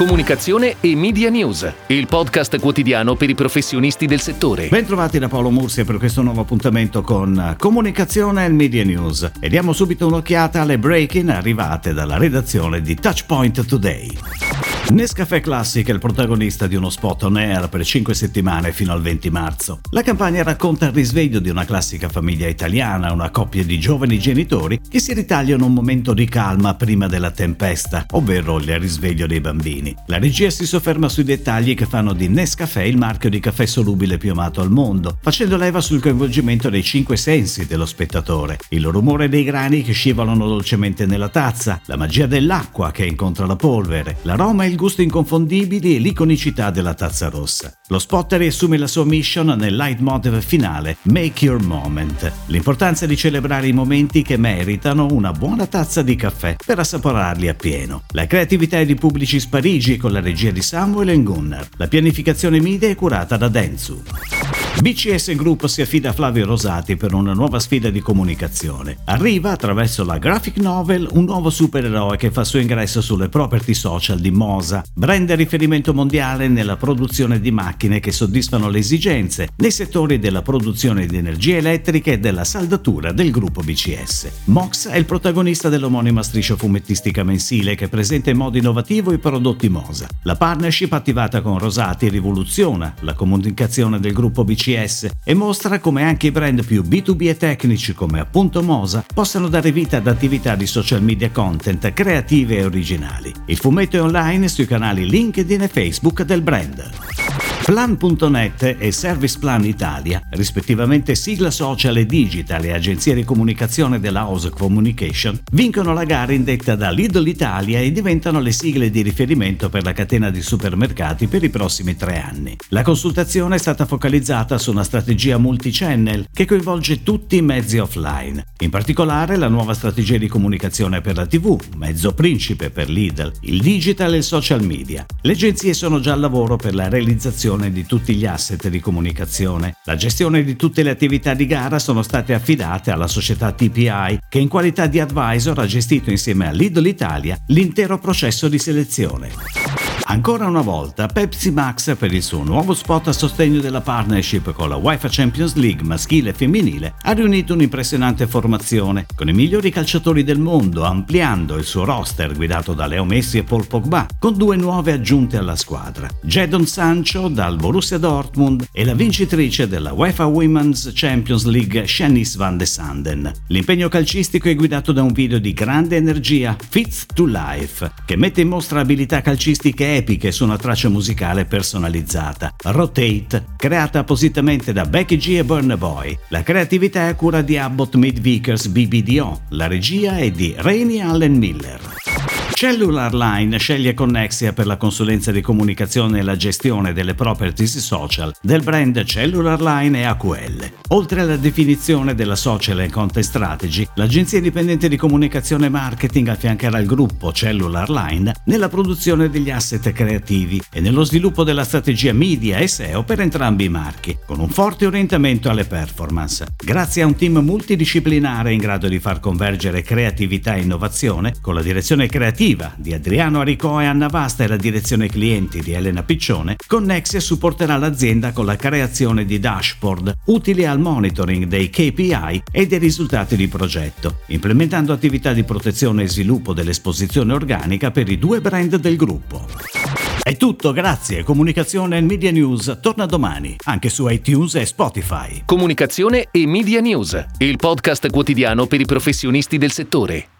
Comunicazione e Media News, il podcast quotidiano per i professionisti del settore. Bentrovati da Paolo Mursia per questo nuovo appuntamento con Comunicazione e Media News. E diamo subito un'occhiata alle break-in arrivate dalla redazione di Touchpoint Today. Nescafè Classic è il protagonista di uno spot on air per 5 settimane fino al 20 marzo. La campagna racconta il risveglio di una classica famiglia italiana, una coppia di giovani genitori che si ritagliano un momento di calma prima della tempesta, ovvero il risveglio dei bambini. La regia si sofferma sui dettagli che fanno di Nescafè il marchio di caffè solubile più amato al mondo, facendo leva sul coinvolgimento dei cinque sensi dello spettatore. Il rumore dei grani che scivolano dolcemente nella tazza, la magia dell'acqua che incontra la polvere, l'aroma e il gusto inconfondibili e l'iconicità della tazza rossa. Lo spot riassume la sua mission nel leitmotiv finale Make Your Moment, l'importanza di celebrare i momenti che meritano una buona tazza di caffè per assaporarli appieno. La creatività è di Publicis Parigi con la regia di Samuel Gunnar. La pianificazione media è curata da Denzu. BCS Group si affida a Flavio Rosati per una nuova sfida di comunicazione. Arriva attraverso la graphic novel un nuovo supereroe che fa il suo ingresso sulle property social di Mosa, brand riferimento mondiale nella produzione di macchine che soddisfano le esigenze nei settori della produzione di energia elettrica e della saldatura del gruppo BCS. Mox è il protagonista dell'omonima striscia fumettistica mensile che presenta in modo innovativo i prodotti Mosa. La partnership attivata con Rosati rivoluziona la comunicazione del gruppo BCS DCS e mostra come anche i brand più B2B e tecnici come appunto Mosa possano dare vita ad attività di social media content creative e originali. Il fumetto è online sui canali LinkedIn e Facebook del brand. Plan.net e Service Plan Italia, rispettivamente sigla social e digital e agenzia di comunicazione della House Communication, vincono la gara indetta da Lidl Italia e diventano le sigle di riferimento per la catena di supermercati per i prossimi tre anni. La consultazione è stata focalizzata su una strategia multi-channel che coinvolge tutti i mezzi offline. In particolare la nuova strategia di comunicazione per la TV, mezzo principe per Lidl, il digital e il social media. Le agenzie sono già al lavoro per la realizzazione gestione di tutti gli asset di comunicazione. La gestione di tutte le attività di gara sono state affidate alla società TPI che in qualità di advisor ha gestito insieme a Lidl Italia l'intero processo di selezione. Ancora una volta Pepsi Max per il suo nuovo spot a sostegno della partnership con la UEFA Champions League maschile e femminile ha riunito un'impressionante formazione con i migliori calciatori del mondo ampliando il suo roster guidato da Leo Messi e Paul Pogba con due nuove aggiunte alla squadra Jadon Sancho dal Borussia Dortmund e la vincitrice della UEFA Women's Champions League Shanice van de Sanden. L'impegno calcistico è guidato da un video di grande energia Fit to Life che mette in mostra abilità calcistiche epiche su una traccia musicale personalizzata. Rotate, creata appositamente da Becky G e Burner Boy. La creatività è a cura di Abbott Mid Vickers BBDO, la regia è di Rainy Allen Miller. Cellular Line sceglie Connexia per la consulenza di comunicazione e la gestione delle properties social del brand Cellular Line e AQL. Oltre alla definizione della social and content strategy, l'agenzia indipendente di comunicazione e marketing affiancherà il gruppo Cellular Line nella produzione degli asset creativi e nello sviluppo della strategia media e SEO per entrambi i marchi, con un forte orientamento alle performance. Grazie a un team multidisciplinare in grado di far convergere creatività e innovazione, con la direzione creativa operativa di Adriano Aricò e Anna Vasta e la direzione clienti di Elena Piccione, Connexia supporterà l'azienda con la creazione di dashboard utili al monitoring dei KPI e dei risultati di progetto, implementando attività di protezione e sviluppo dell'esposizione organica per i due brand del gruppo. È tutto, grazie. Comunicazione e Media News torna domani, anche su iTunes e Spotify. Comunicazione e Media News, il podcast quotidiano per i professionisti del settore.